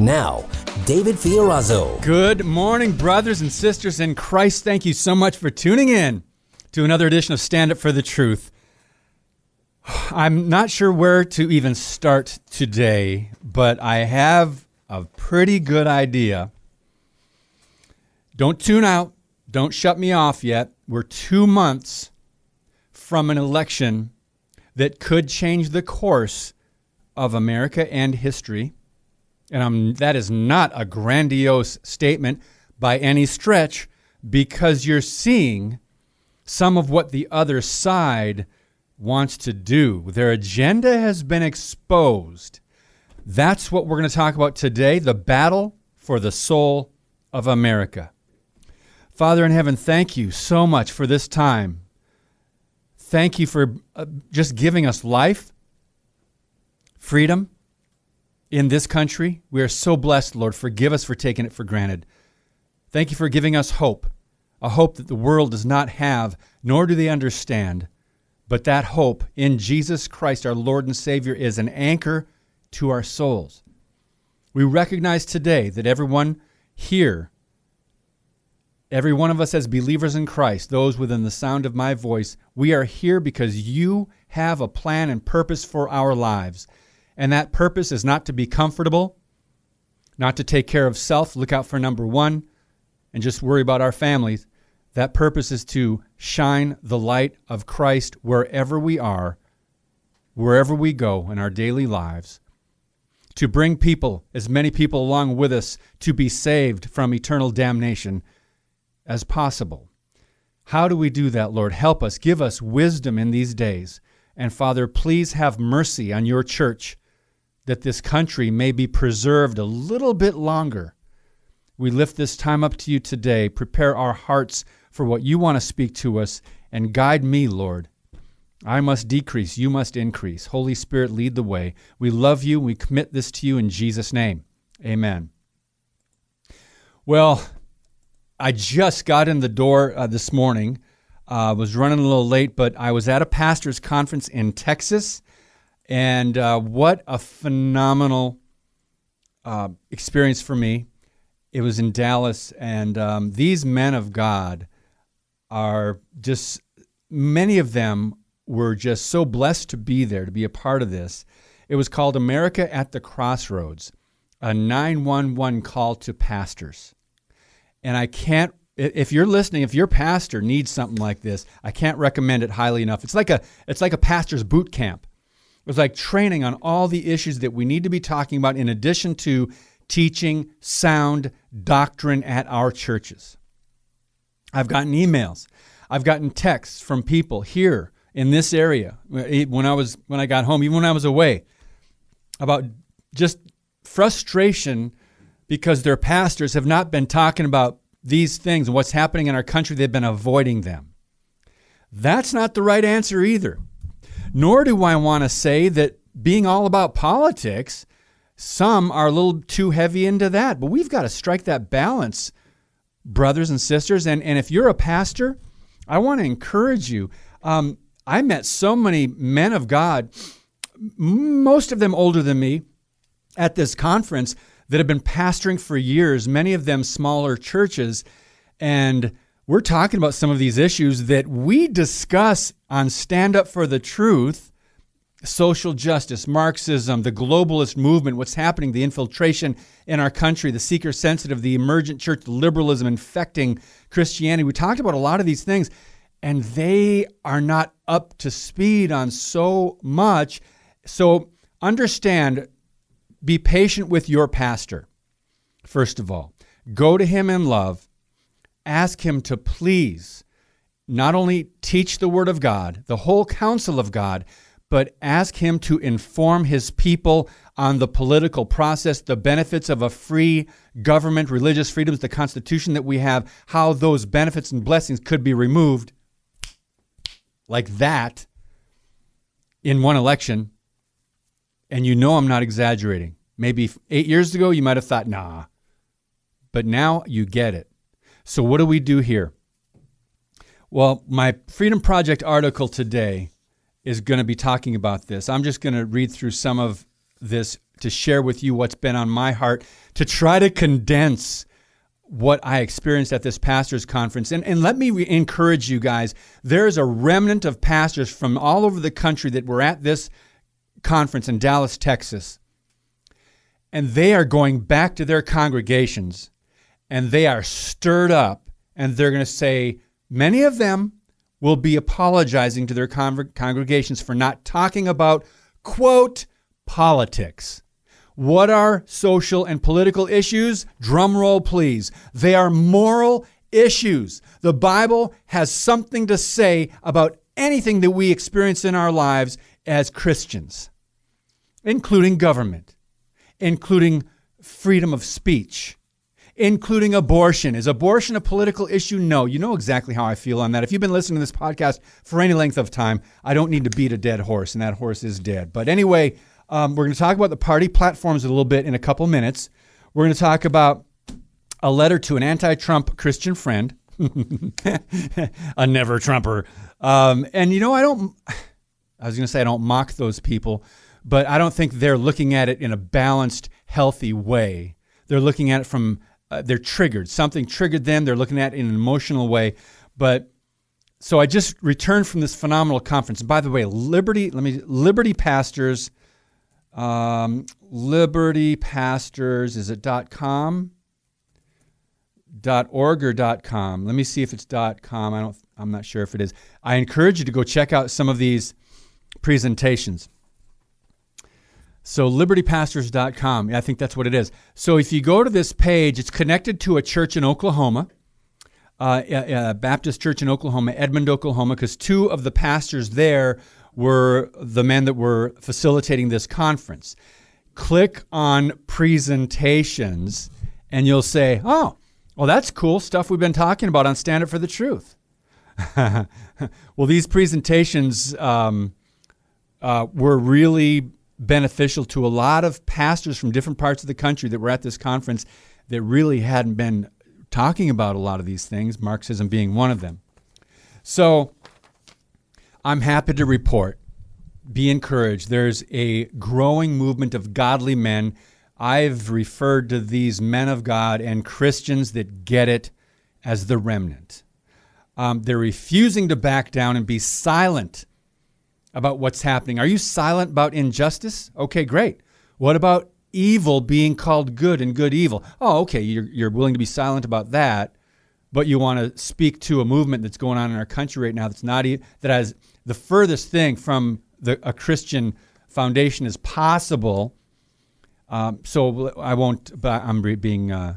Now, David Fiorazo. Good morning, brothers and sisters in Christ. Thank you so much for tuning in to another edition of Stand Up for the Truth. I'm not sure where to even start today, but I have a pretty good idea. Don't tune out. Don't shut me off yet. We're two months from an election that could change the course of America and history. And I'm, that is not a grandiose statement by any stretch because you're seeing some of what the other side wants to do. Their agenda has been exposed. That's what we're going to talk about today the battle for the soul of America. Father in heaven, thank you so much for this time. Thank you for uh, just giving us life, freedom in this country. We are so blessed, Lord. Forgive us for taking it for granted. Thank you for giving us hope, a hope that the world does not have, nor do they understand. But that hope in Jesus Christ, our Lord and Savior, is an anchor to our souls. We recognize today that everyone here, every one of us as believers in Christ, those within the sound of my voice, we are here because you have a plan and purpose for our lives. And that purpose is not to be comfortable, not to take care of self, look out for number one, and just worry about our families. That purpose is to shine the light of Christ wherever we are, wherever we go in our daily lives, to bring people, as many people along with us, to be saved from eternal damnation as possible. How do we do that, Lord? Help us, give us wisdom in these days. And Father, please have mercy on your church that this country may be preserved a little bit longer. We lift this time up to you today. Prepare our hearts for what you want to speak to us and guide me, Lord. I must decrease, you must increase. Holy Spirit, lead the way. We love you. We commit this to you in Jesus' name. Amen. Well, I just got in the door uh, this morning. I uh, was running a little late, but I was at a pastor's conference in Texas. And uh, what a phenomenal uh, experience for me. It was in Dallas, and um, these men of God are just, many of them were just so blessed to be there, to be a part of this. It was called America at the Crossroads, a 911 call to pastors. And I can't if you're listening, if your pastor needs something like this, I can't recommend it highly enough. It's like a it's like a pastor's boot camp. Was like training on all the issues that we need to be talking about in addition to teaching sound doctrine at our churches. I've gotten emails. I've gotten texts from people here in this area eh, when I was when I got home, even when I was away, about just frustration because their pastors have not been talking about these things and what's happening in our country. They've been avoiding them. That's not the right answer either. Nor do I want to say that being all about politics, some are a little too heavy into that. But we've got to strike that balance, brothers and sisters. And, and if you're a pastor, I want to encourage you. Um, I met so many men of God, most of them older than me, at this conference that have been pastoring for years, many of them smaller churches. And we're talking about some of these issues that we discuss on Stand Up for the Truth social justice, Marxism, the globalist movement, what's happening, the infiltration in our country, the seeker sensitive, the emergent church, liberalism infecting Christianity. We talked about a lot of these things, and they are not up to speed on so much. So understand, be patient with your pastor, first of all. Go to him in love ask Him to please not only teach the Word of God, the whole counsel of God, but ask him to inform his people on the political process, the benefits of a free government, religious freedoms, the Constitution that we have, how those benefits and blessings could be removed like that in one election. And you know I'm not exaggerating. Maybe eight years ago, you might have thought, nah. But now you get it. So, what do we do here? Well, my Freedom Project article today is going to be talking about this. I'm just going to read through some of this to share with you what's been on my heart to try to condense what I experienced at this pastors conference. And, and let me re- encourage you guys there is a remnant of pastors from all over the country that were at this conference in Dallas, Texas. And they are going back to their congregations and they are stirred up and they're going to say, many of them will be apologizing to their con- congregations for not talking about, quote, politics. What are social and political issues? Drum roll, please. They are moral issues. The Bible has something to say about anything that we experience in our lives as Christians, including government, including freedom of speech, including abortion. Is abortion a political issue? No. You know exactly how I feel on that. If you've been listening to this podcast for any length of time, I don't need to beat a dead horse, and that horse is dead. But anyway, um, we're going to talk about the party platforms a little bit in a couple minutes. We're going to talk about a letter to an anti Trump Christian friend, a never Trumper. Um, and you know, I don't, I was going to say I don't mock those people, but I don't think they're looking at it in a balanced, healthy way. They're looking at it from uh, they're triggered. Something triggered them. They're looking at it in an emotional way. But so I just returned from this phenomenal conference. By the way, Liberty, let me Liberty Pastors, um, Liberty Pastors, is it dot com? Dot org or dot com? Let me see if it's dot com. I don't. I'm not sure if it is. I encourage you to go check out some of these presentations. So libertypastors.com. I think that's what it is. So if you go to this page, it's connected to a church in Oklahoma, uh, a, Baptist church in Oklahoma, Edmond, Oklahoma, because two of the pastors there were the men that were facilitating this conference. Click on presentations, and you'll say, "Oh, well, that's cool stuff we've been talking about on Stand Up for the Truth." well, these presentations um, uh, were really beneficial to a lot of pastors from different parts of the country that were at this conference that really hadn't been talking about a lot of these things, Marxism being one of them. So I'm happy to report, be encouraged. There's a growing movement of godly men. I've referred to these men of God and Christians that get it as the remnant. Um, they're refusing to back down and be silent about what's happening? Are you silent about injustice? Okay, great. What about evil being called good and good evil? Oh, okay, you're, you're willing to be silent about that, but you want to speak to a movement that's going on in our country right now that's not that has the furthest thing from the, a Christian foundation as possible. Um, so I won't, but I'm re- being uh,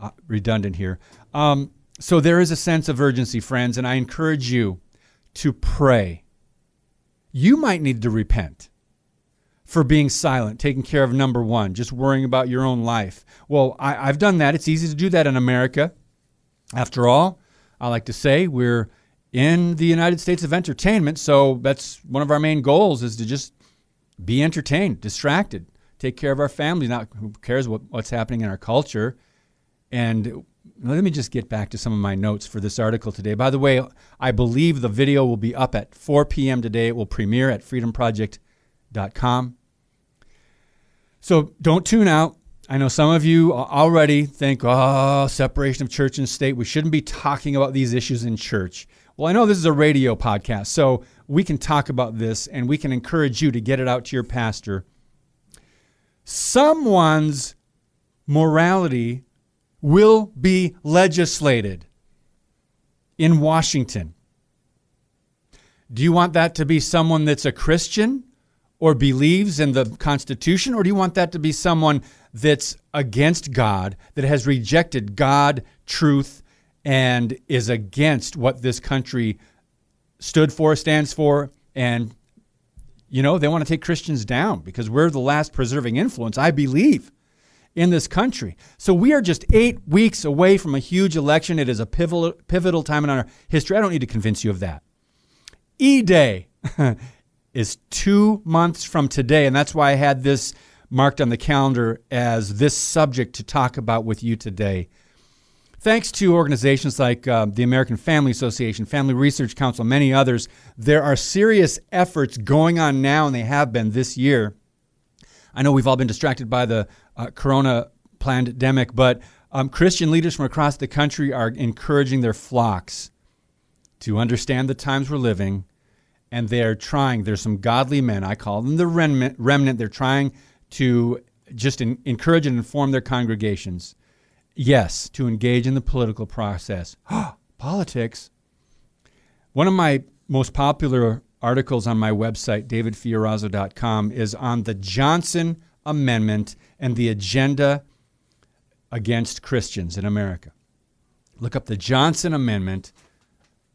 uh, redundant here. Um, so there is a sense of urgency, friends, and I encourage you to pray you might need to repent for being silent, taking care of number one, just worrying about your own life. Well, I, have done that. It's easy to do that in America. After all, I like to say we're in the United States of entertainment, so that's one of our main goals is to just be entertained, distracted, take care of our families. Not who cares what, what's happening in our culture, and let me just get back to some of my notes for this article today. By the way, I believe the video will be up at 4 p.m. today. It will premiere at freedomproject.com. So don't tune out. I know some of you already think, oh, separation of church and state. We shouldn't be talking about these issues in church. Well, I know this is a radio podcast, so we can talk about this and we can encourage you to get it out to your pastor. Someone's morality will be legislated in Washington. Do you want that to be someone that's a Christian or believes in the Constitution, or do you want that to be someone that's against God, that has rejected God, truth, and is against what this country stood for, stands for, and You know, they want to take Christians down because we're the last preserving influence, I believe, in this country. So we are just eight weeks away from a huge election. It is a pivotal, pivotal time in our history. I don't need to convince you of that. E Day is two months from today, and that's why I had this marked on the calendar as this subject to talk about with you today. Thanks to organizations like uh, the American Family Association, Family Research Council, many others, there are serious efforts going on now, and they have been this year. I know we've all been distracted by the uh, corona pandemic, but um, Christian leaders from across the country are encouraging their flocks to understand the times we're living, and they are trying. There's some godly men, I call them the remnant. remnant they're trying to just in, encourage and inform their congregations Yes, to engage in the political process. Politics. One of my most popular articles on my website, davidfiorazo.com, is on the Johnson Amendment and the agenda against Christians in America. Look up the Johnson Amendment.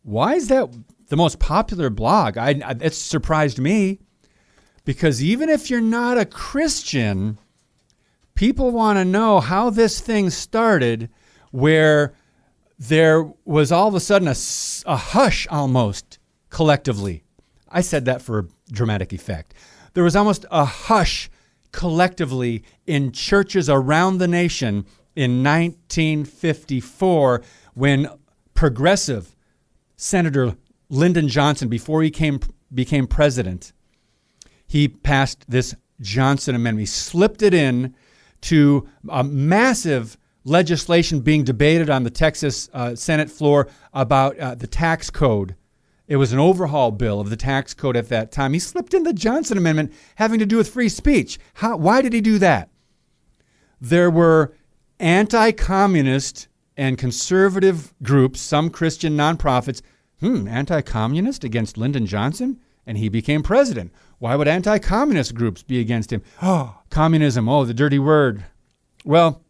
Why is that the most popular blog? I, I, it surprised me because even if you're not a Christian, people want to know how this thing started where there was all of a sudden a, a hush almost collectively. I said that for dramatic effect. There was almost a hush collectively in churches around the nation in 1954 when progressive Senator Lyndon Johnson, before he came, became president, he passed this Johnson Amendment. He slipped it in to a massive legislation being debated on the Texas uh, Senate floor about uh, the tax code. It was an overhaul bill of the tax code at that time. He slipped in the Johnson Amendment having to do with free speech. How, why did he do that? There were anti communist and conservative groups, some Christian nonprofits. Hmm, anti communist against Lyndon Johnson? And he became president. Why would anti communist groups be against him? Oh, communism, oh, the dirty word. Well,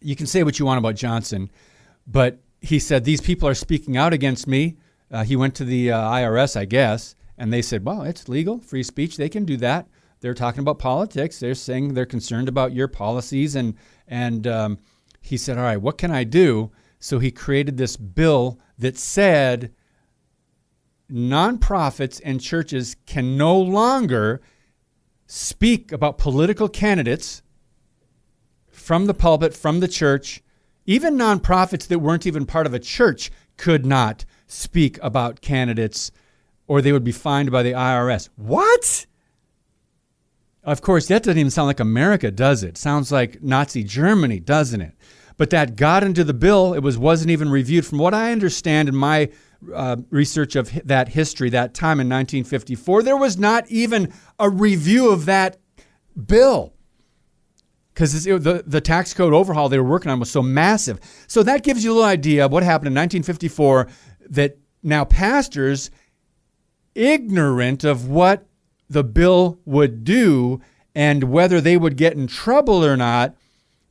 you can say what you want about Johnson, but he said, These people are speaking out against me. Uh, he went to the uh, IRS, I guess, and they said, Well, it's legal, free speech, they can do that. They're talking about politics. They're saying they're concerned about your policies. And, and um, he said, All right, what can I do? So he created this bill that said nonprofits and churches can no longer speak about political candidates from the pulpit, from the church. Even nonprofits that weren't even part of a church could not speak about candidates or they would be fined by the IRS. What? Of course, that doesn't even sound like America, does it? Sounds like Nazi Germany, doesn't it? But that got into the bill. It was wasn't even reviewed. From what I understand in my uh, research of that history, that time in 1954, there was not even a review of that bill because the, the tax code overhaul they were working on was so massive. So that gives you a little idea of what happened in 1954 that now pastors, ignorant of what the bill would do and whether they would get in trouble or not,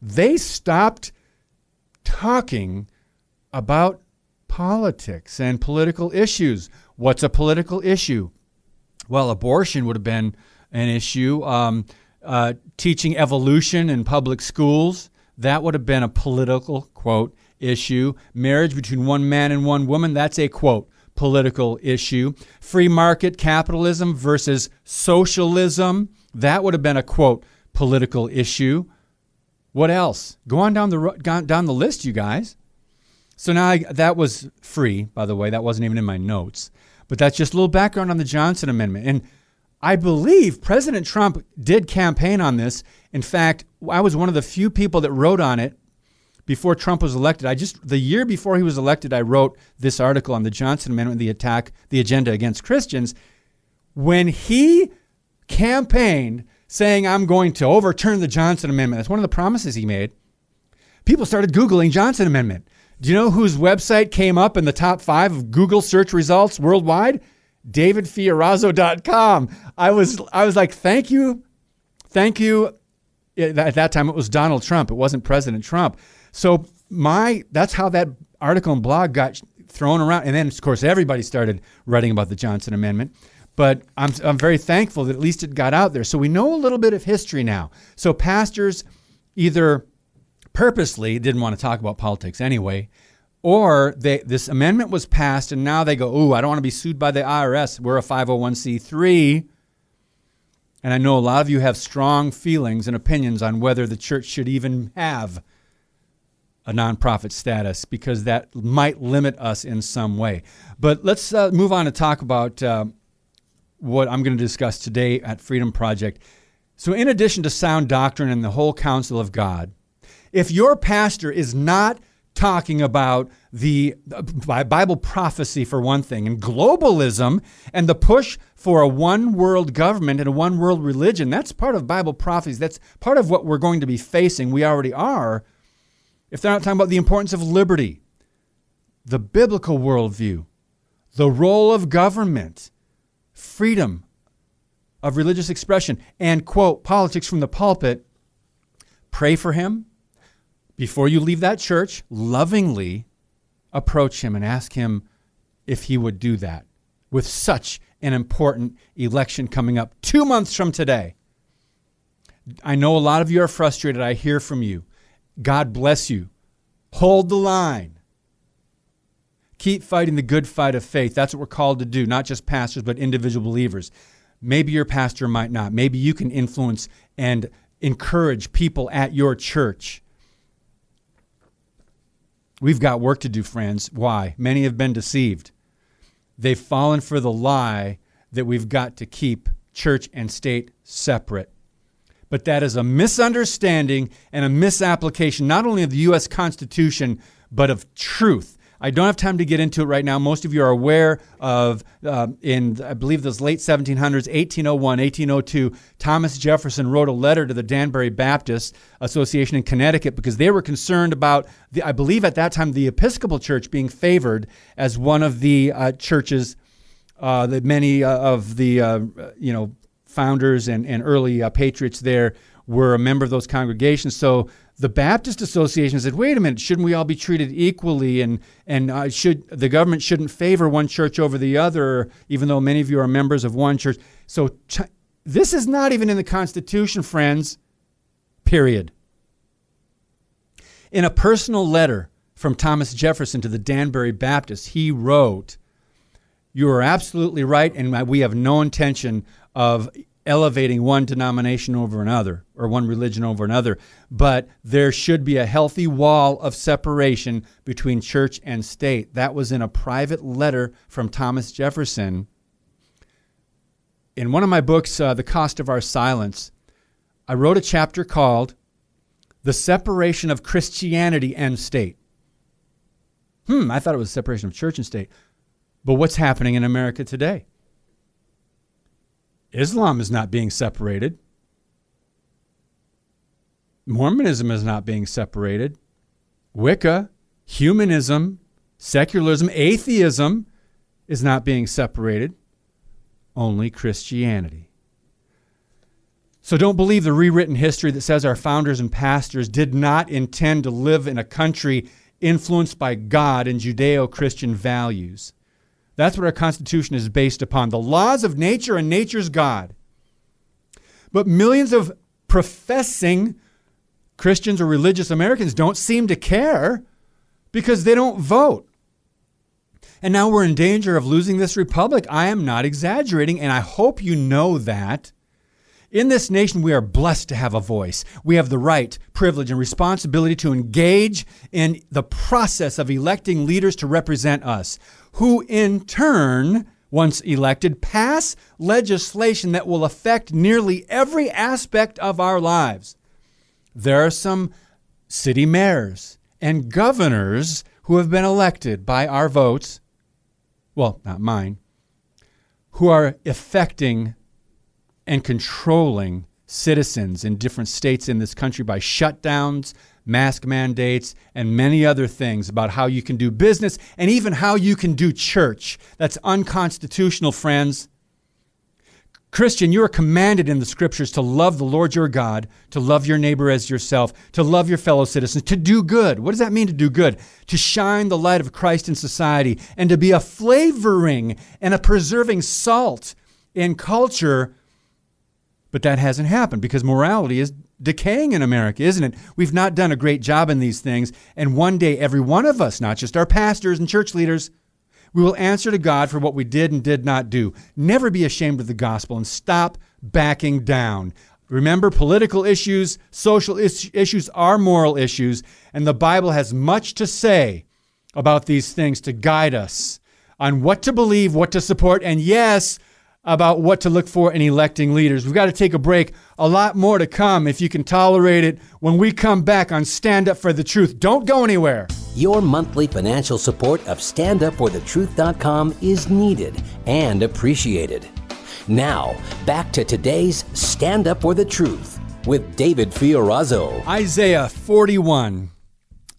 they stopped talking about politics and political issues. What's a political issue? Well, abortion would have been an issue. Um, uh, teaching evolution in public schools, that would have been a political, quote, issue. Marriage between one man and one woman, that's a, quote, political issue. Free market capitalism versus socialism, that would have been a, quote, political issue. What else? Go on down the, down the list, you guys. So now I, that was free, by the way. That wasn't even in my notes. But that's just a little background on the Johnson Amendment. And I believe President Trump did campaign on this. In fact, I was one of the few people that wrote on it before Trump was elected. I just the year before he was elected, I wrote this article on the Johnson Amendment, the attack, the agenda against Christians. When he campaigned saying, I'm going to overturn the Johnson Amendment, that's one of the promises he made. People started Googling Johnson Amendment. Do you know whose website came up in the top five of Google search results worldwide? DavidFiorazo.com. I was I was like, thank you, thank you. At that time, it was Donald Trump. It wasn't President Trump. So my that's how that article and blog got thrown around, and then of course everybody started writing about the Johnson Amendment. but I'm, I'm very thankful that at least it got out there. So we know a little bit of history now. So pastors either purposely didn't want to talk about politics anyway, or they, this amendment was passed and now they go, "Ooh, I don't want to be sued by the IRS. We're a 501c3." And I know a lot of you have strong feelings and opinions on whether the church should even have a nonprofit status because that might limit us in some way. But let's uh, move on to talk about uh, what I'm going to discuss today at Freedom Project. So, in addition to sound doctrine and the whole counsel of God, if your pastor is not talking about the Bible prophecy for one thing, and globalism and the push for a one world government and a one world religion, that's part of Bible prophecy. That's part of what we're going to be facing. We already are. If they're not talking about the importance of liberty, the biblical worldview, the role of government, freedom of religious expression, and quote, politics from the pulpit, pray for him. Before you leave that church, lovingly approach him and ask him if he would do that with such an important election coming up two months from today. I know a lot of you are frustrated. I hear from you. God bless you. Hold the line. Keep fighting the good fight of faith. That's what we're called to do, not just pastors, but individual believers. Maybe your pastor might not. Maybe you can influence and encourage people at your church. We've got work to do, friends. Why? Many have been deceived. They've fallen for the lie that we've got to keep church and state separate. But that is a misunderstanding and a misapplication not only of the U.S. Constitution, but of truth. I don't have time to get into it right now. Most of you are aware of, uh, in I believe those late 1700s, 1801, 1802, Thomas Jefferson wrote a letter to the Danbury Baptist Association in Connecticut because they were concerned about, the, I believe at that time, the Episcopal Church being favored as one of the uh, churches uh, that many uh, of the uh, you know founders and, and early uh, patriots there were a member of those congregations. So the Baptist Association said, "Wait a minute, shouldn't we all be treated equally? And and uh, should the government shouldn't favor one church over the other, even though many of you are members of one church?" So ch- this is not even in the Constitution, friends. Period. In a personal letter from Thomas Jefferson to the Danbury Baptists, he wrote, "You are absolutely right, and we have no intention of elevating one denomination over another or one religion over another, but there should be a healthy wall of separation between church and state. That was in a private letter from Thomas Jefferson. In one of my books, uh, The Cost of Our Silence, I wrote a chapter called The Separation of Christianity and State. Hmm, I thought it was separation of church and state. But what's happening in America today? Islam is not being separated. Mormonism is not being separated. Wicca, humanism, secularism, atheism is not being separated. Only Christianity. So don't believe the rewritten history that says our founders and pastors did not intend to live in a country influenced by God and Judeo Christian values. That's what our Constitution is based upon the laws of nature and nature's God. But millions of professing Christians or religious Americans don't seem to care because they don't vote. And now we're in danger of losing this republic. I am not exaggerating, and I hope you know that. In this nation, we are blessed to have a voice. We have the right, privilege, and responsibility to engage in the process of electing leaders to represent us who in turn, once elected, pass legislation that will affect nearly every aspect of our lives. There are some city mayors and governors who have been elected by our votes, well, not mine, who are affecting and controlling citizens in different states in this country by shutdowns, mask mandates, and many other things about how you can do business and even how you can do church. That's unconstitutional, friends. Christian, you are commanded in the scriptures to love the Lord your God, to love your neighbor as yourself, to love your fellow citizens, to do good. What does that mean to do good? To shine the light of Christ in society and to be a flavoring and a preserving salt in culture, but that hasn't happened because morality is decaying in America, isn't it? We've not done a great job in these things. And one day, every one of us, not just our pastors and church leaders, we will answer to God for what we did and did not do. Never be ashamed of the gospel and stop backing down. Remember, political issues, social is- issues are moral issues, and the Bible has much to say about these things to guide us on what to believe, what to support, and yes, about what to look for in electing leaders. We've got to take a break. A lot more to come if you can tolerate it when we come back on Stand Up for the Truth. Don't go anywhere. Your monthly financial support of StandUpForTheTruth.com is needed and appreciated. Now, back to today's Stand Up for the Truth with David Fiorazo. Isaiah 41.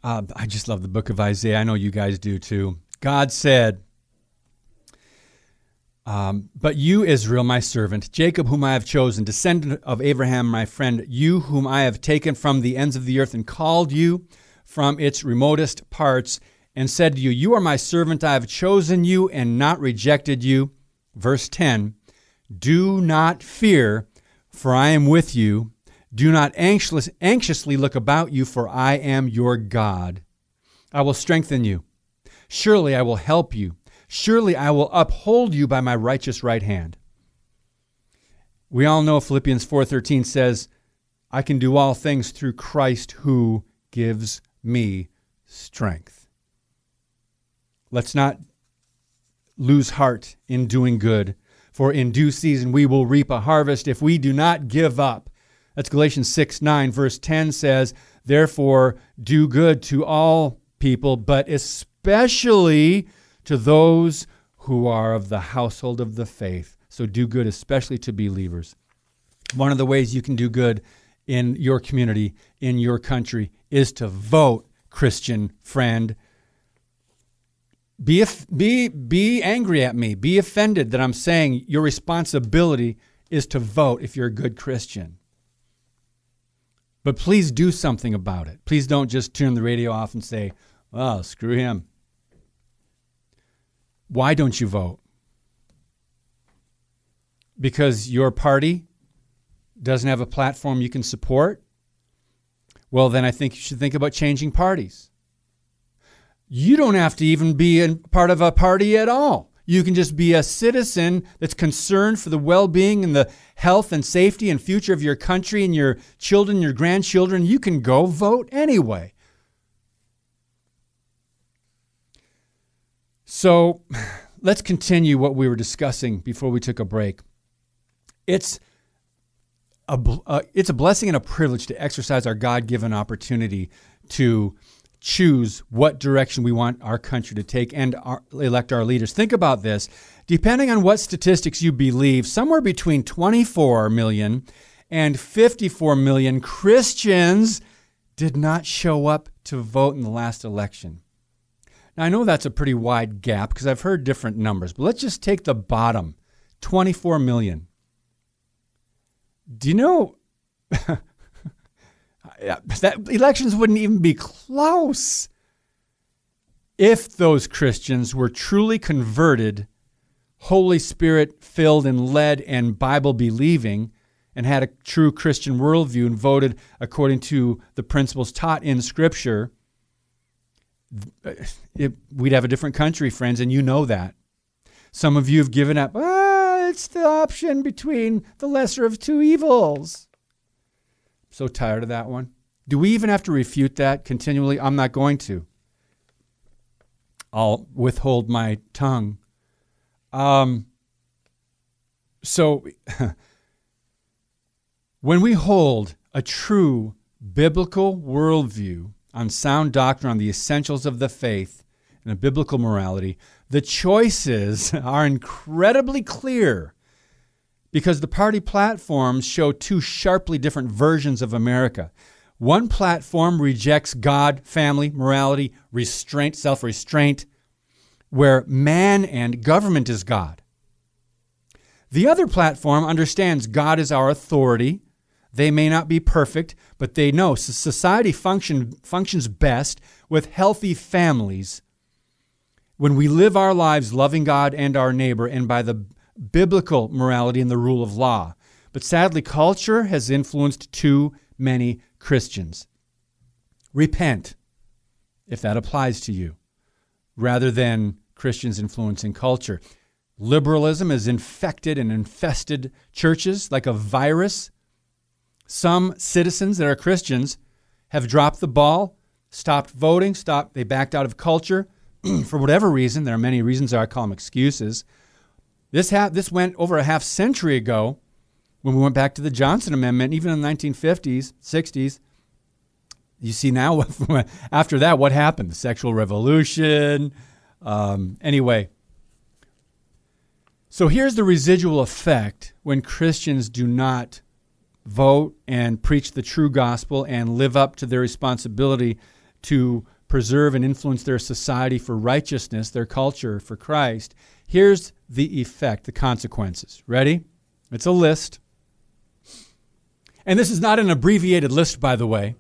Uh, I just love the book of Isaiah. I know you guys do too. God said, um, But you, Israel, my servant, Jacob, whom I have chosen, descendant of Abraham, my friend, you, whom I have taken from the ends of the earth and called you from its remotest parts, and said to you, You are my servant, I have chosen you and not rejected you. Verse 10 Do not fear, for I am with you. Do not anxious, anxiously look about you, for I am your God. I will strengthen you. Surely I will help you. Surely I will uphold you by my righteous right hand. We all know Philippians 4:13 says, I can do all things through Christ who gives me strength. Let's not lose heart in doing good, for in due season we will reap a harvest if we do not give up. That's Galatians 6 9, verse 10 says, Therefore, do good to all people, but especially to those who are of the household of the faith. So do good, especially to believers. One of the ways you can do good in your community, in your country, is to vote, Christian friend. Be, be, be angry at me. Be offended that I'm saying your responsibility is to vote if you're a good Christian. But please do something about it. Please don't just turn the radio off and say, well, screw him. Why don't you vote? Because your party doesn't have a platform you can support? Well, then I think you should think about changing parties. You don't have to even be a part of a party at all. You can just be a citizen that's concerned for the well being and the health and safety and future of your country and your children, your grandchildren. You can go vote anyway. So let's continue what we were discussing before we took a break. It's a, uh, it's a blessing and a privilege to exercise our God given opportunity to choose what direction we want our country to take and our, elect our leaders. Think about this. Depending on what statistics you believe, somewhere between 24 million and 54 million Christians did not show up to vote in the last election. Now, I know that's a pretty wide gap because I've heard different numbers, but let's just take the bottom 24 million. Do you know that elections wouldn't even be close if those Christians were truly converted, Holy Spirit filled and led and Bible believing, and had a true Christian worldview and voted according to the principles taught in Scripture it, we'd have a different country, friends, and you know that. Some of you have given up. Ah, it's the option between the lesser of two evils. I'm So tired of that one. Do we even have to refute that continually? I'm not going to. I'll withhold my tongue. Um, so, when we hold a true biblical worldview, on sound doctrine on the essentials of the faith and a biblical morality, the choices are incredibly clear because the party platforms show two sharply different versions of America. One platform rejects God, family, morality, restraint, self restraint, where man and government is God. The other platform understands God is our authority they may not be perfect, but they know society function, functions best with healthy families when we live our lives loving God and our neighbor and by the biblical morality and the rule of law. But sadly, culture has influenced too many Christians. Repent, if that applies to you, rather than Christians influencing culture. Liberalism has infected and infested churches like a virus. Some citizens that are Christians have dropped the ball, stopped voting, stopped, they backed out of culture for whatever reason. There are many reasons I call them excuses. This, ha- this went over a half century ago when we went back to the Johnson Amendment, even in the 1950s, 60s. You see now, after that, what happened? The sexual revolution. Um, anyway, so here's the residual effect when Christians do not vote and preach the true gospel and live up to their responsibility to preserve and influence their society for righteousness, their culture for Christ. Here's the effect, the consequences. Ready? It's a list. And this is not an abbreviated list, by the way.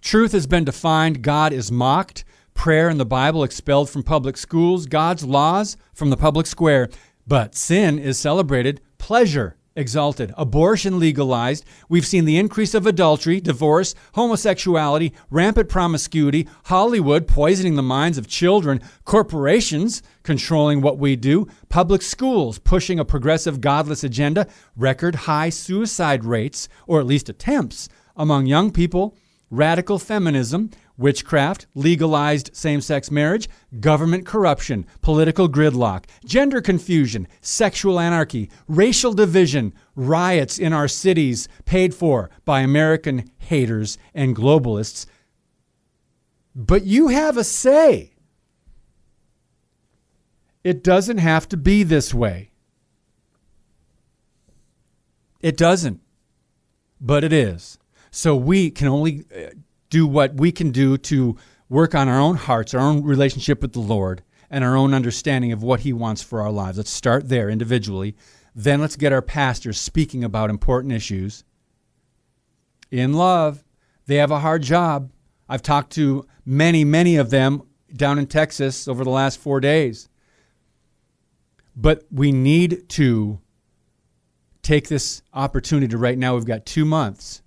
Truth has been defined, God is mocked, prayer in the Bible expelled from public schools, God's laws from the public square. But sin is celebrated, pleasure exalted, abortion legalized. We've seen the increase of adultery, divorce, homosexuality, rampant promiscuity, Hollywood poisoning the minds of children, corporations controlling what we do, public schools pushing a progressive, godless agenda, record high suicide rates, or at least attempts, among young people, radical feminism, witchcraft, legalized same sex marriage, government corruption, political gridlock, gender confusion, sexual anarchy, racial division, riots in our cities paid for by American haters and globalists. But you have a say. It doesn't have to be this way. It doesn't, but it is. So we can only uh, do what we can do to work on our own hearts, our own relationship with the Lord, and our own understanding of what He wants for our lives. Let's start there individually. Then let's get our pastors speaking about important issues in love. They have a hard job. I've talked to many, many of them down in Texas over the last four days. But we need to take this opportunity right now. We've got two months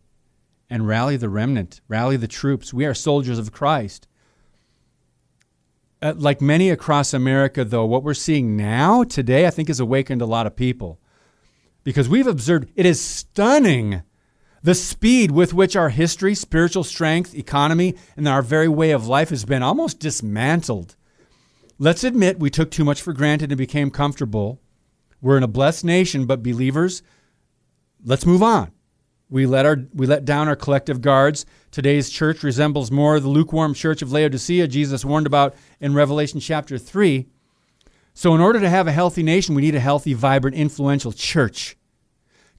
and rally the remnant, rally the troops. We are soldiers of Christ. Uh, like many across America, though, what we're seeing now, today, I think has awakened a lot of people. Because we've observed it is stunning the speed with which our history, spiritual strength, economy, and our very way of life has been almost dismantled. Let's admit we took too much for granted and became comfortable. We're in a blessed nation, but believers, let's move on. We let, our, we let down our collective guards. Today's church resembles more the lukewarm church of Laodicea Jesus warned about in Revelation chapter 3. So, in order to have a healthy nation, we need a healthy, vibrant, influential church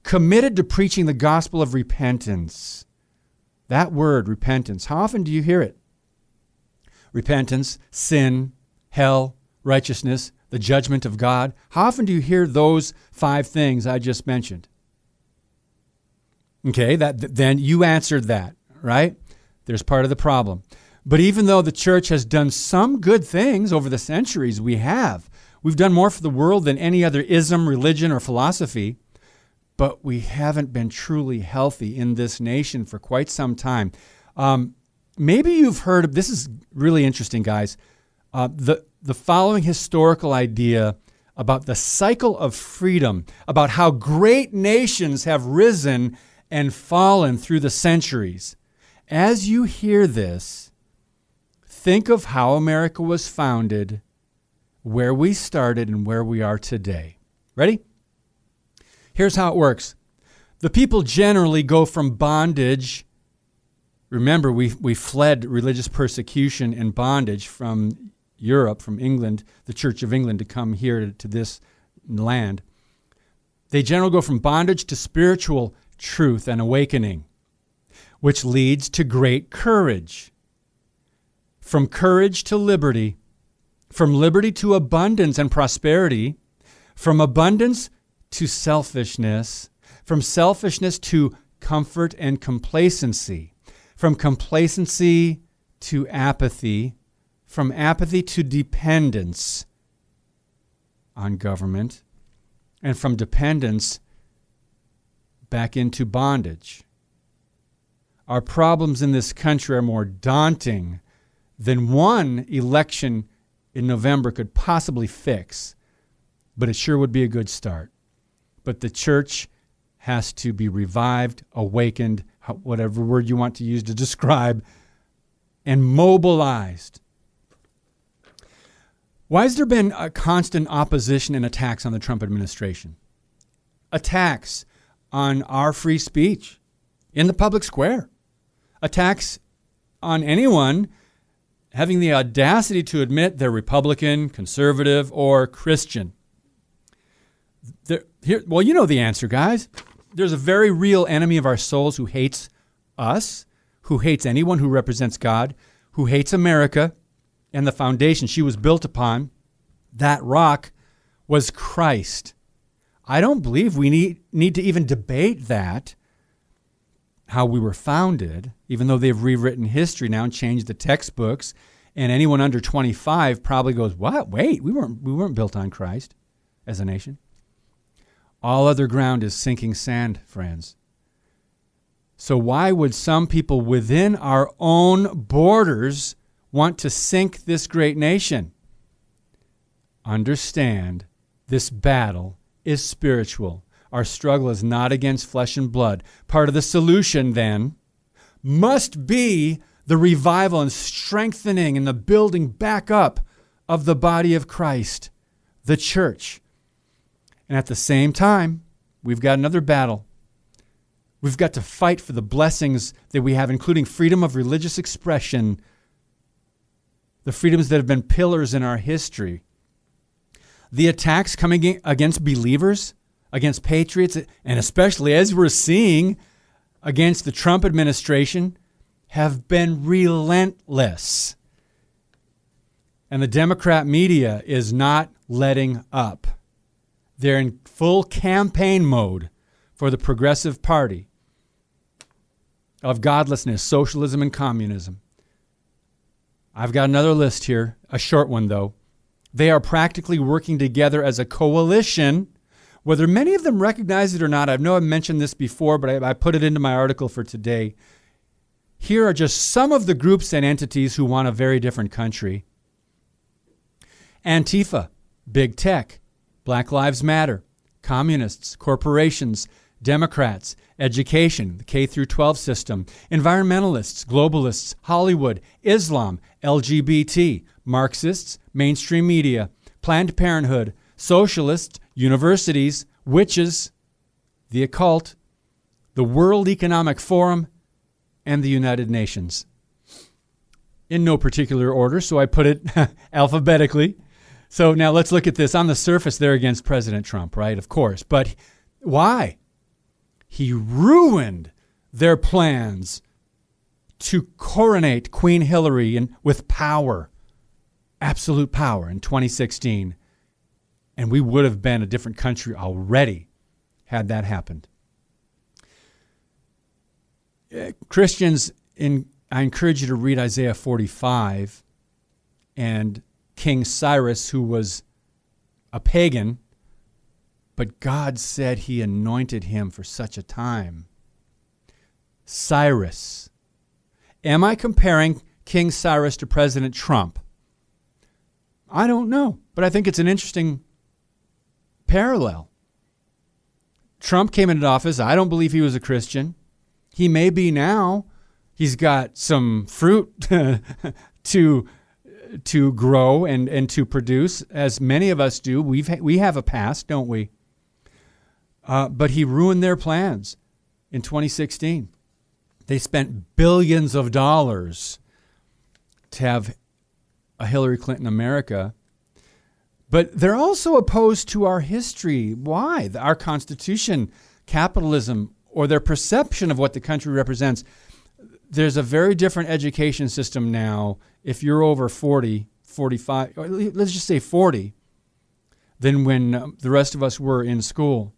committed to preaching the gospel of repentance. That word, repentance, how often do you hear it? Repentance, sin, hell, righteousness, the judgment of God. How often do you hear those five things I just mentioned? Okay, that then you answered that, right? There's part of the problem. But even though the church has done some good things over the centuries, we have. We've done more for the world than any other ism, religion, or philosophy, but we haven't been truly healthy in this nation for quite some time. Um, maybe you've heard of this is really interesting, guys. Uh, the the following historical idea about the cycle of freedom, about how great nations have risen and fallen through the centuries. As you hear this, think of how America was founded, where we started, and where we are today. Ready? Here's how it works the people generally go from bondage. Remember, we, we fled religious persecution and bondage from Europe, from England, the Church of England, to come here to, to this land. They generally go from bondage to spiritual truth, and awakening, which leads to great courage. From courage to liberty, from liberty to abundance and prosperity, from abundance to selfishness, from selfishness to comfort and complacency, from complacency to apathy, from apathy to dependence on government, and from dependence back into bondage. Our problems in this country are more daunting than one election in November could possibly fix, but it sure would be a good start. But the church has to be revived, awakened, whatever word you want to use to describe, and mobilized. Why has there been a constant opposition and attacks on the Trump administration? Attacks on our free speech in the public square, attacks on anyone having the audacity to admit they're Republican, conservative, or Christian. Here, well, you know the answer, guys. There's a very real enemy of our souls who hates us, who hates anyone who represents God, who hates America and the foundation she was built upon. That rock was Christ. I don't believe we need, need to even debate that, how we were founded, even though they've rewritten history now and changed the textbooks. And anyone under 25 probably goes, What? Wait, we weren't, we weren't built on Christ as a nation. All other ground is sinking sand, friends. So, why would some people within our own borders want to sink this great nation? Understand this battle is spiritual. Our struggle is not against flesh and blood. Part of the solution, then, must be the revival and strengthening and the building back up of the body of Christ, the church. And at the same time, we've got another battle. We've got to fight for the blessings that we have, including freedom of religious expression, the freedoms that have been pillars in our history the attacks coming against believers, against patriots, and especially as we're seeing against the Trump administration, have been relentless. And the Democrat media is not letting up. They're in full campaign mode for the Progressive Party of godlessness, socialism, and communism. I've got another list here, a short one though. They are practically working together as a coalition. Whether many of them recognize it or not, I know I've mentioned this before, but I, I put it into my article for today. Here are just some of the groups and entities who want a very different country Antifa, Big Tech, Black Lives Matter, communists, corporations, Democrats, education, the K through 12 system, environmentalists, globalists, Hollywood, Islam, LGBT, Marxists, mainstream media, Planned Parenthood, socialists, universities, witches, the occult, the World Economic Forum, and the United Nations. In no particular order, so I put it alphabetically. So now let's look at this. On the surface, they're against President Trump, right? Of course. But why? He ruined their plans to coronate Queen Hillary in, with power absolute power in 2016, and we would have been a different country already had that happened. Uh, Christians, in, I encourage you to read Isaiah 45 and King Cyrus, who was a pagan, but God said he anointed him for such a time. Cyrus. Am I comparing King Cyrus to President Trump? I don't know, but I think it's an interesting parallel. Trump came into office. I don't believe he was a Christian. He may be now. He's got some fruit to to grow and, and to produce, as many of us do. We've we have a past, don't we? Uh, but he ruined their plans in 2016. They spent billions of dollars to have a Hillary Clinton America. But they're also opposed to our history. Why? Our Constitution, capitalism, or their perception of what the country represents. There's a very different education system now if you're over 40, 45, let's just say 40, than when um, the rest of us were in school.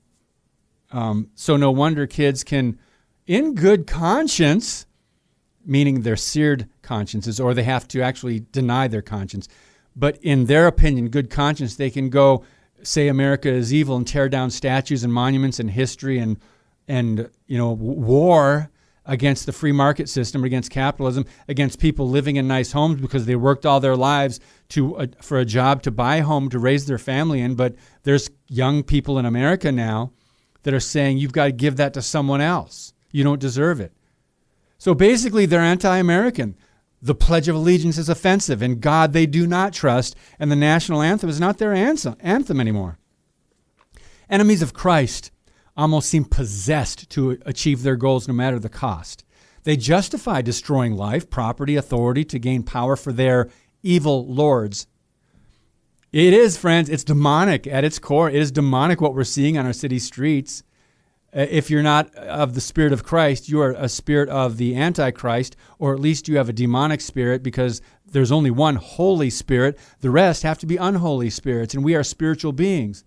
Um, so no wonder kids can, in good conscience, meaning their seared consciences, or they have to actually deny their conscience. But in their opinion, good conscience, they can go say America is evil and tear down statues and monuments and history and and you know war against the free market system, against capitalism, against people living in nice homes because they worked all their lives to uh, for a job to buy a home to raise their family in. But there's young people in America now that are saying you've got to give that to someone else. You don't deserve it. So basically, they're anti-American. The Pledge of Allegiance is offensive, and God they do not trust, and the national anthem is not their anthem anymore. Enemies of Christ almost seem possessed to achieve their goals no matter the cost. They justify destroying life, property, authority to gain power for their evil lords. It is, friends, it's demonic at its core. It is demonic what we're seeing on our city streets. Uh, if you're not of the spirit of Christ, you are a spirit of the Antichrist, or at least you have a demonic spirit because there's only one Holy Spirit. The rest have to be unholy spirits, and we are spiritual beings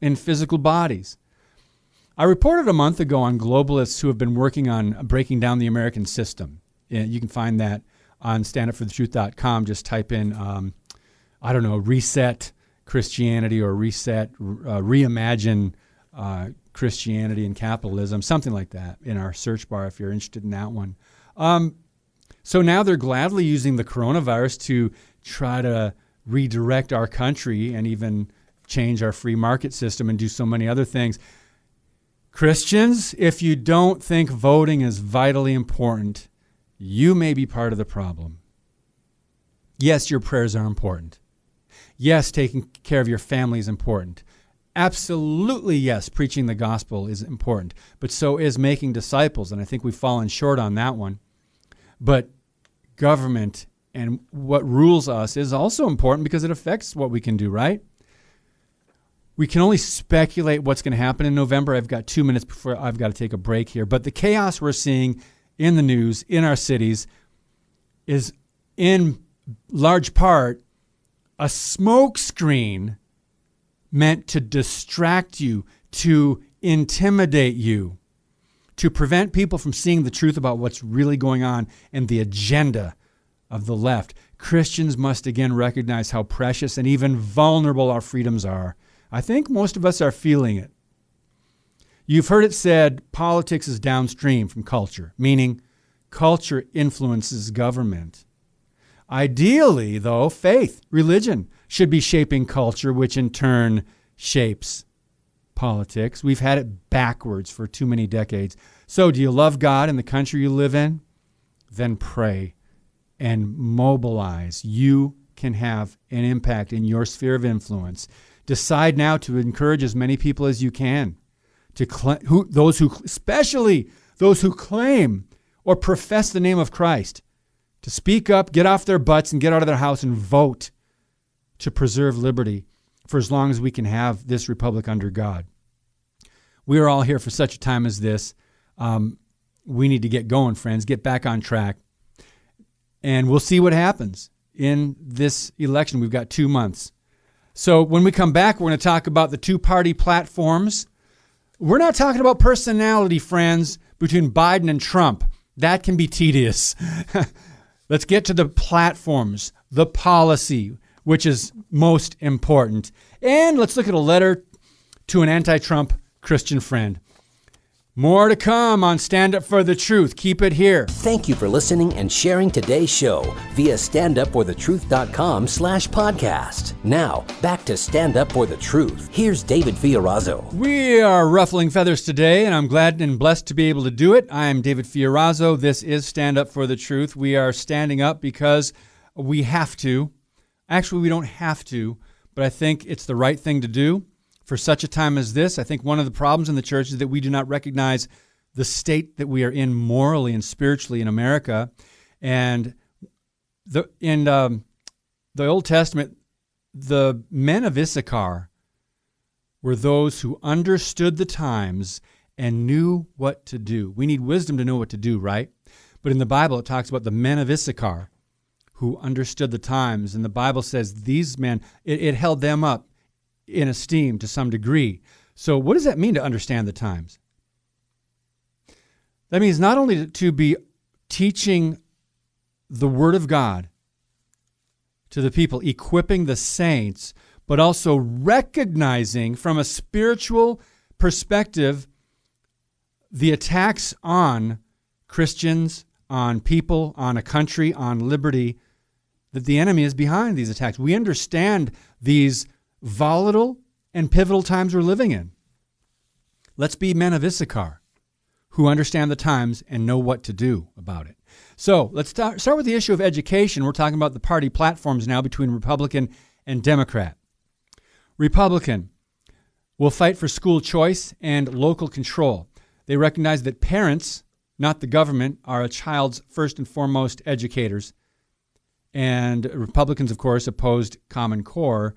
in physical bodies. I reported a month ago on globalists who have been working on breaking down the American system. You can find that on standupforthetruth.com. Just type in, um, I don't know, reset Christianity or reset, uh, reimagine uh, Christianity and capitalism, something like that in our search bar if you're interested in that one. Um, so now they're gladly using the coronavirus to try to redirect our country and even change our free market system and do so many other things. Christians, if you don't think voting is vitally important, you may be part of the problem. Yes, your prayers are important. Yes, taking care of your family is important. Absolutely, yes, preaching the gospel is important, but so is making disciples. And I think we've fallen short on that one. But government and what rules us is also important because it affects what we can do, right? we can only speculate what's going to happen in November. I've got two minutes before I've got to take a break here. But the chaos we're seeing in the news, in our cities, is in large part a smokescreen meant to distract you, to intimidate you, to prevent people from seeing the truth about what's really going on and the agenda of the left. Christians must again recognize how precious and even vulnerable our freedoms are I think most of us are feeling it. You've heard it said politics is downstream from culture, meaning culture influences government. Ideally, though, faith, religion should be shaping culture, which in turn shapes politics. We've had it backwards for too many decades. So, do you love God and the country you live in? Then pray and mobilize. You can have an impact in your sphere of influence. Decide now to encourage as many people as you can to cl- who, those who, especially those who claim or profess the name of Christ, to speak up, get off their butts, and get out of their house and vote to preserve liberty for as long as we can have this republic under God. We are all here for such a time as this. Um, we need to get going, friends, get back on track. And we'll see what happens in this election. We've got two months. So when we come back, we're going to talk about the two party platforms. We're not talking about personality, friends, between Biden and Trump. That can be tedious. Let's get to the platforms, the policy, which is most important. And let's look at a letter to an anti Trump Christian friend. More to come on Stand Up for the Truth. Keep it here. Thank you for listening and sharing today's show via standupforthetruth.com slash podcast. Now, back to Stand Up for the Truth. Here's David Fiorazo. We are ruffling feathers today, and I'm glad and blessed to be able to do it. I am David Fiorazo. This is Stand Up for the Truth. We are standing up because we have to. Actually, we don't have to, but I think it's the right thing to do for such a time as this. I think one of the problems in the church is that we do not recognize the state that we are in morally and spiritually in America. And the, in um, the Old Testament, the men of Issachar were those who understood the times and knew what to do. We need wisdom to know what to do, right? But in the Bible, it talks about the men of Issachar who understood the times. And the Bible says these men, it, it held them up in esteem to some degree. So, what does that mean to understand the times? That means not only to be teaching the Word of God to the people, equipping the saints, but also recognizing from a spiritual perspective the attacks on Christians, on people, on a country, on liberty, that the enemy is behind these attacks. We understand these volatile and pivotal times we're living in. Let's be men of Issachar who understand the times and know what to do about it. So let's start, with the issue of education. We're talking about the party platforms now between Republican and Democrat. Republican will fight for school choice and local control. They recognize that parents, not the government, are a child's first and foremost educators. And Republicans, of course, opposed Common Core.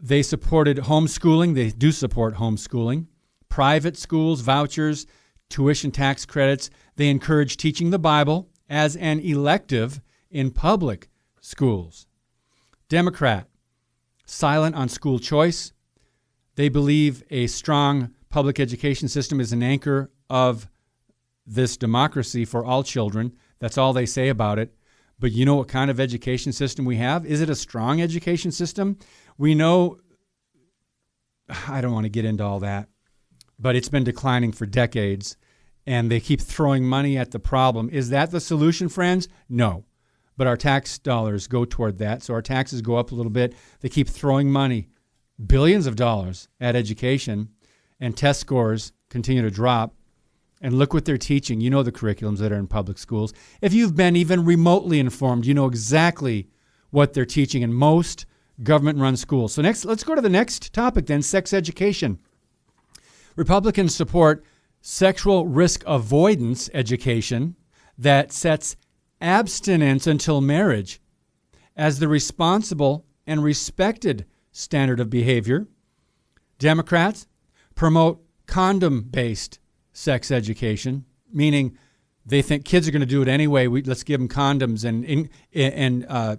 They supported homeschooling. They do support homeschooling, private schools, vouchers, tuition tax credits. They encourage teaching the Bible as an elective in public schools. Democrat, silent on school choice. They believe a strong public education system is an anchor of this democracy for all children. That's all they say about it. But you know what kind of education system we have? Is it a strong education system? We know, I don't want to get into all that, but it's been declining for decades and they keep throwing money at the problem. Is that the solution, friends? No. But our tax dollars go toward that. So our taxes go up a little bit. They keep throwing money, billions of dollars, at education, and test scores continue to drop. And look what they're teaching. You know the curriculums that are in public schools. If you've been even remotely informed, you know exactly what they're teaching And most government run schools. So, next, let's go to the next topic then sex education. Republicans support sexual risk avoidance education that sets abstinence until marriage as the responsible and respected standard of behavior. Democrats promote condom based sex education, meaning they think kids are going to do it anyway. We, let's give them condoms and, and uh,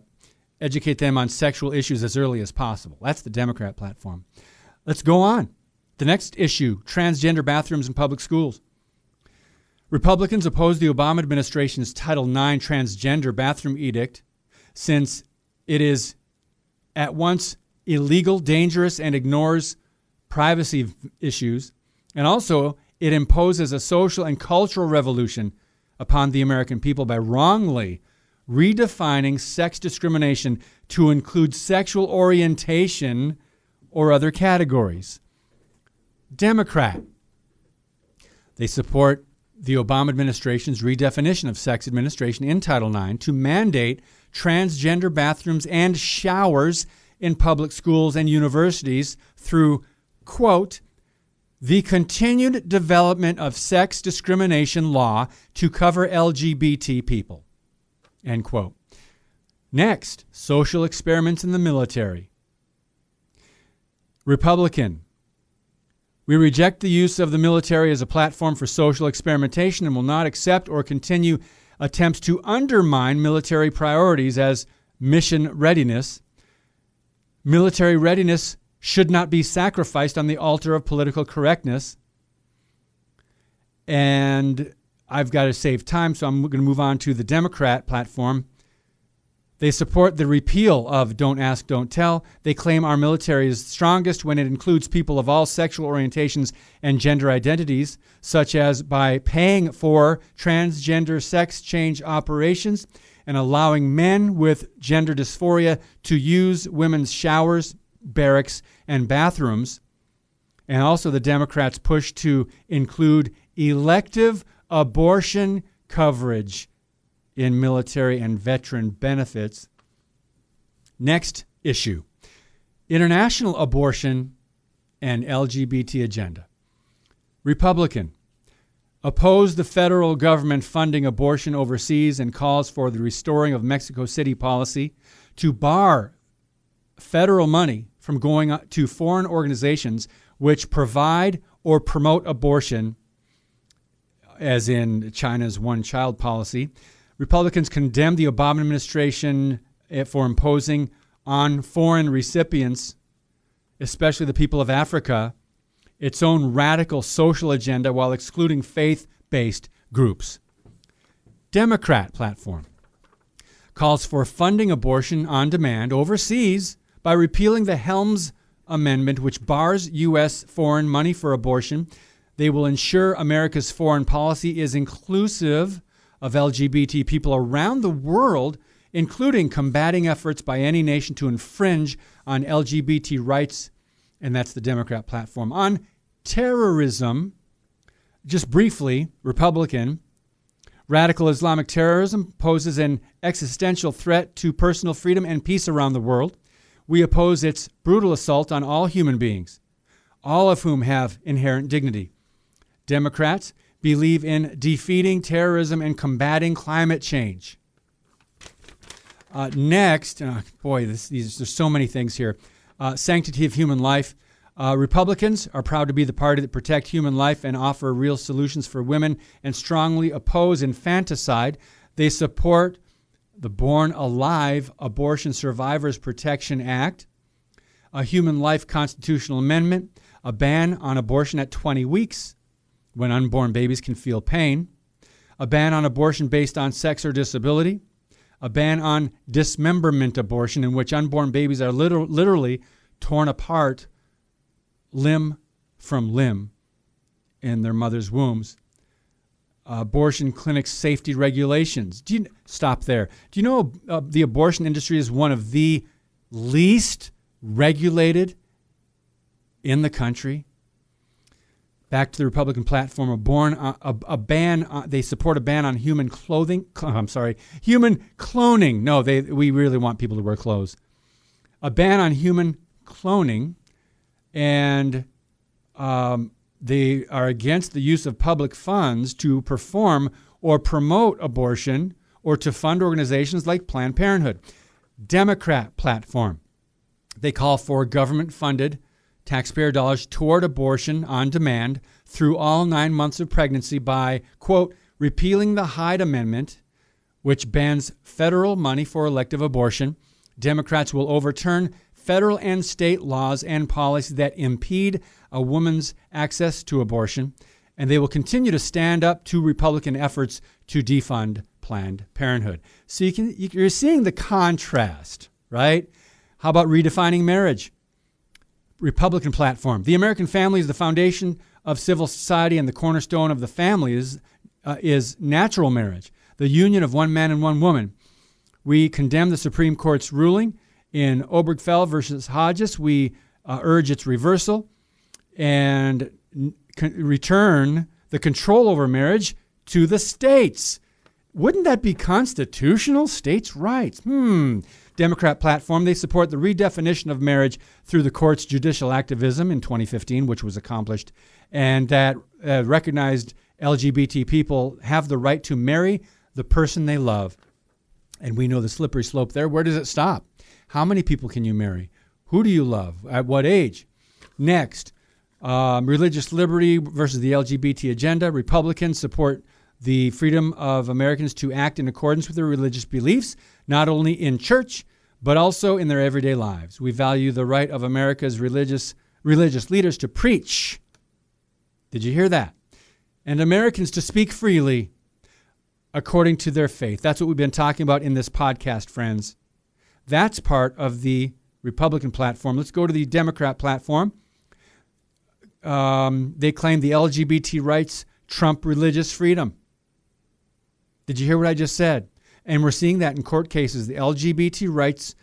educate them on sexual issues as early as possible. That's the Democrat platform. Let's go on. The next issue transgender bathrooms in public schools. Republicans oppose the Obama administration's Title IX transgender bathroom edict since it is at once illegal, dangerous, and ignores privacy issues. And also, it imposes a social and cultural revolution upon the American people by wrongly redefining sex discrimination to include sexual orientation or other categories. Democrat. They support the Obama administration's redefinition of sex administration in Title IX to mandate transgender bathrooms and showers in public schools and universities through, quote, the continued development of sex discrimination law to cover LGBT people. Next, social experiments in the military. Republican, we reject the use of the military as a platform for social experimentation and will not accept or continue attempts to undermine military priorities as mission readiness. Military readiness should not be sacrificed on the altar of political correctness. And I've got to save time, so I'm going to move on to the Democrat platform. They support the repeal of Don't Ask, Don't Tell. They claim our military is strongest when it includes people of all sexual orientations and gender identities, such as by paying for transgender sex change operations and allowing men with gender dysphoria to use women's showers, barracks, and bathrooms. And also, the Democrats push to include elective abortion coverage in military and veteran benefits. Next issue international abortion and LGBT agenda. Republican oppose the federal government funding abortion overseas and calls for the restoring of Mexico City policy to bar federal money from going to foreign organizations which provide or promote abortion, as in China's one child policy. Republicans condemned the Obama administration eh, for imposing on foreign recipients, especially the people of Africa, its own radical social agenda while excluding faith based groups. Democrat platform calls for funding abortion on demand overseas By repealing the Helms Amendment, which bars U.S. foreign money for abortion, they will ensure America's foreign policy is inclusive of LGBT people around the world, including combating efforts by any nation to infringe on LGBT rights, and that's the Democrat platform. On terrorism, just briefly, Republican, radical Islamic terrorism poses an existential threat to personal freedom and peace around the world. We oppose its brutal assault on all human beings, all of whom have inherent dignity. Democrats believe in defeating terrorism and combating climate change. Uh, next, uh, boy, this, these, there's so many things here. Uh, sanctity of human life. Uh, Republicans are proud to be the party that protect human life and offer real solutions for women and strongly oppose infanticide. They support the Born Alive Abortion Survivors Protection Act, a human life constitutional amendment, a ban on abortion at 20 weeks, when unborn babies can feel pain, a ban on abortion based on sex or disability, a ban on dismemberment abortion, in which unborn babies are liter- literally torn apart limb from limb in their mother's wombs. Abortion clinic safety regulations. Do you stop there? Do you know uh, the abortion industry is one of the least regulated in the country? Back to the Republican platform, a, born, uh, a, a ban. Uh, they support a ban on human clothing. I'm sorry, human cloning. No, they we really want people to wear clothes. A ban on human cloning, and um, they are against the use of public funds to perform or promote abortion or to fund organizations like Planned Parenthood. Democrat platform. They call for government funded taxpayer dollars toward abortion on demand through all nine months of pregnancy by, quote, repealing the Hyde Amendment, which bans federal money for elective abortion. Democrats will overturn federal and state laws and policies that impede a woman's access to abortion, and they will continue to stand up to Republican efforts to defund Planned Parenthood. So you can, you're seeing the contrast, right? How about redefining marriage? Republican platform. The American family is the foundation of civil society, and the cornerstone of the family is, uh, is natural marriage, the union of one man and one woman. We condemn the Supreme Court's ruling in Obergefell versus Hodges. We uh, urge its reversal and con- return the control over marriage to the states. Wouldn't that be constitutional? States' rights. Hmm. Democrat platform, they support the redefinition of marriage through the court's judicial activism in 2015, which was accomplished, and that uh, recognized LGBT people have the right to marry the person they love. And we know the slippery slope there. Where does it stop? How many people can you marry? Who do you love? At what age? Next, um, religious liberty versus the LGBT agenda. Republicans support the freedom of Americans to act in accordance with their religious beliefs, not only in church, but also in their everyday lives. We value the right of America's religious, religious leaders to preach. Did you hear that? And Americans to speak freely according to their faith. That's what we've been talking about in this podcast, friends. That's part of the Republican platform. Let's go to the Democrat platform. Um, they claim the LGBT rights trump religious freedom. Did you hear what I just said? And we're seeing that in court cases. The LGBT rights,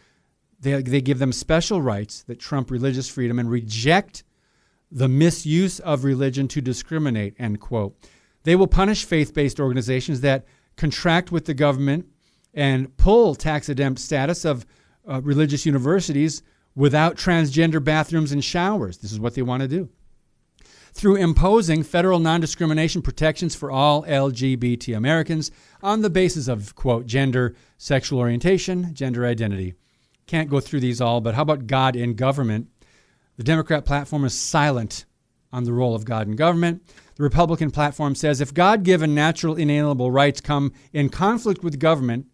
they, they give them special rights that trump religious freedom and reject the misuse of religion to discriminate, end quote. They will punish faith based organizations that contract with the government and pull tax exempt status of uh, religious universities without transgender bathrooms and showers. This is what they want to do through imposing federal non discrimination protections for all LGBT Americans on the basis of, quote, gender, sexual orientation, gender identity. Can't go through these all, but how about God in government? The Democrat platform is silent on the role of God in government. The Republican platform says if God given natural inalienable rights come in conflict with government,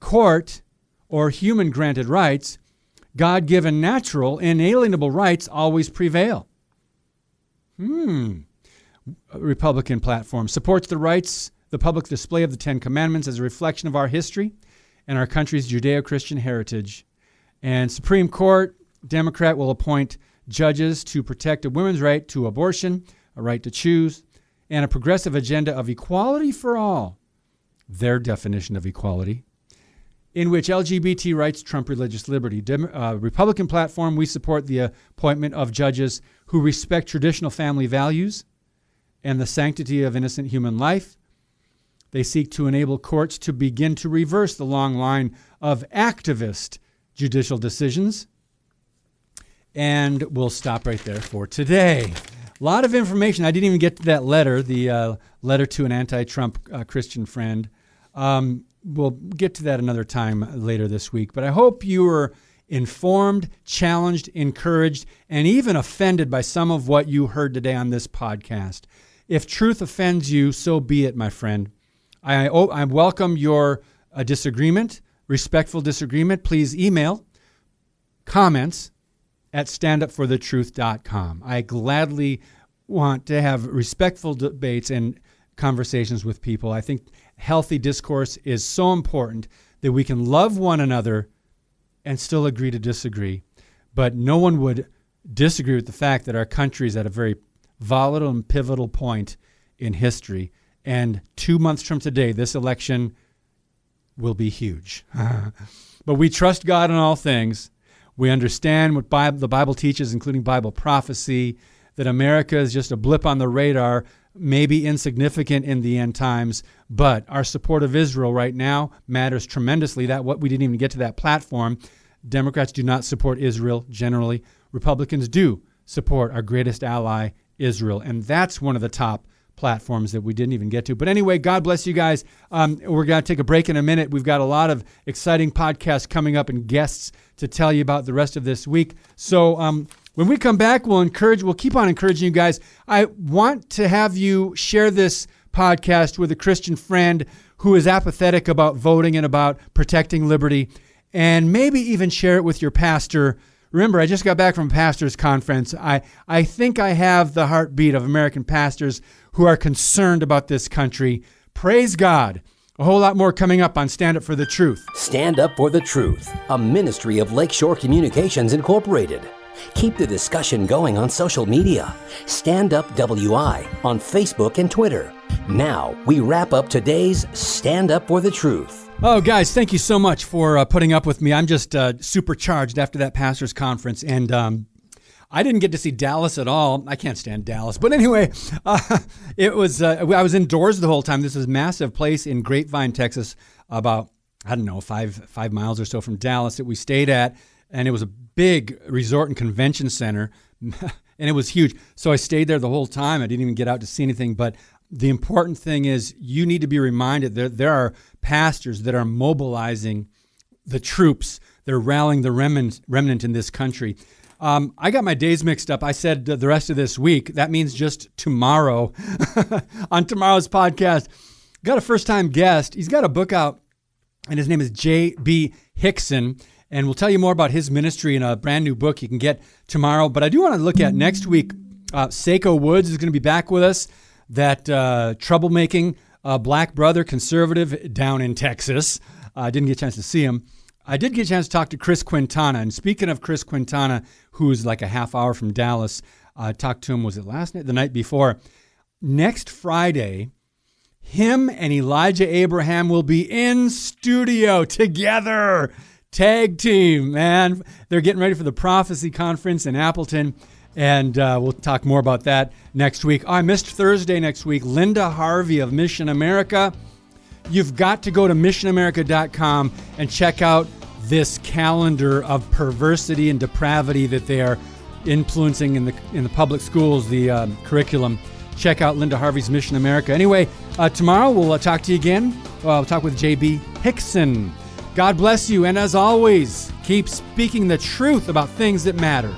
court, or human granted rights, God given natural inalienable rights always prevail. Hmm. Republican platform supports the rights, the public display of the Ten Commandments as a reflection of our history and our country's Judeo Christian heritage. And Supreme Court, Democrat will appoint judges to protect a woman's right to abortion, a right to choose, and a progressive agenda of equality for all, their definition of equality, in which LGBT rights trump religious liberty. Dem- uh, Republican platform, we support the appointment of judges who respect traditional family values and the sanctity of innocent human life. They seek to enable courts to begin to reverse the long line of activist judicial decisions. And we'll stop right there for today. A lot of information. I didn't even get to that letter, the uh, letter to an anti Trump uh, Christian friend. Um, we'll get to that another time later this week. But I hope you were informed, challenged, encouraged, and even offended by some of what you heard today on this podcast. If truth offends you, so be it, my friend. I, oh, I welcome your uh, disagreement, respectful disagreement. Please email comments at standupforthetruth.com. I gladly want to have respectful debates and conversations with people. I think healthy discourse is so important that we can love one another and still agree to disagree. But no one would disagree with the fact that our country is at a very volatile and pivotal point in history. And two months from today, this election will be huge. but we trust God in all things. We understand what Bible, the Bible teaches, including Bible prophecy, that America is just a blip on the radar, maybe insignificant in the end times, but our support of Israel right now matters tremendously. That what we didn't even get to that platform. Democrats do not support Israel generally. Republicans do support our greatest ally, Israel, and that's one of the top platforms that we didn't even get to. But anyway, God bless you guys. Um, we're going to take a break in a minute. We've got a lot of exciting podcasts coming up and guests to tell you about the rest of this week. So um, when we come back, we'll encourage, we'll keep on encouraging you guys. I want to have you share this podcast with a Christian friend who is apathetic about voting and about protecting liberty, and maybe even share it with your pastor Remember, I just got back from pastors conference. I, I think I have the heartbeat of American pastors who are concerned about this country. Praise God. A whole lot more coming up on Stand Up for the Truth. Stand Up for the Truth, a ministry of Lakeshore Communications Incorporated. Keep the discussion going on social media. Stand Up WI on Facebook and Twitter. Now, we wrap up today's Stand Up for the Truth. Oh, guys, thank you so much for uh, putting up with me. I'm just uh, supercharged after that pastors conference, and um, I didn't get to see Dallas at all. I can't stand Dallas, but anyway, uh, it was. Uh, I was indoors the whole time. This is massive place in Grapevine, Texas, about I don't know five five miles or so from Dallas that we stayed at, and it was a big resort and convention center. and it was huge. So I stayed there the whole time. I didn't even get out to see anything, but the important thing is you need to be reminded that there are pastors that are mobilizing the troops. They're rallying the remnant, remnant in this country. Um, I got my days mixed up. I said the rest of this week. That means just tomorrow on tomorrow's podcast. Got a first time guest. He's got a book out, and his name is J.B. Hixson. And we'll tell you more about his ministry in a brand new book you can get tomorrow. But I do want to look at next week. Uh, Seiko Woods is going to be back with us that uh, troublemaking uh, black brother, conservative down in Texas. I didn't get a chance to see him. I did get a chance to talk to Chris Quintana. And speaking of Chris Quintana, who's like a half hour from Dallas, I talked to him, was it last night? The night before. Next Friday, him and Elijah Abraham will be in studio together. Tag team, man. They're getting ready for the Prophecy Conference in Appleton. And uh, we'll talk more about that next week. Oh, I missed Thursday next week. Linda Harvey of Mission America. You've got to go to missionamerica.com and check out this calendar of perversity and depravity that they are influencing in the in the public schools, the um, curriculum. Check out Linda Harvey's Mission America. Anyway, uh, tomorrow we'll uh, talk to you again. I'll talk with JB Hixson. God bless you, and as always, keep speaking the truth about things that matter.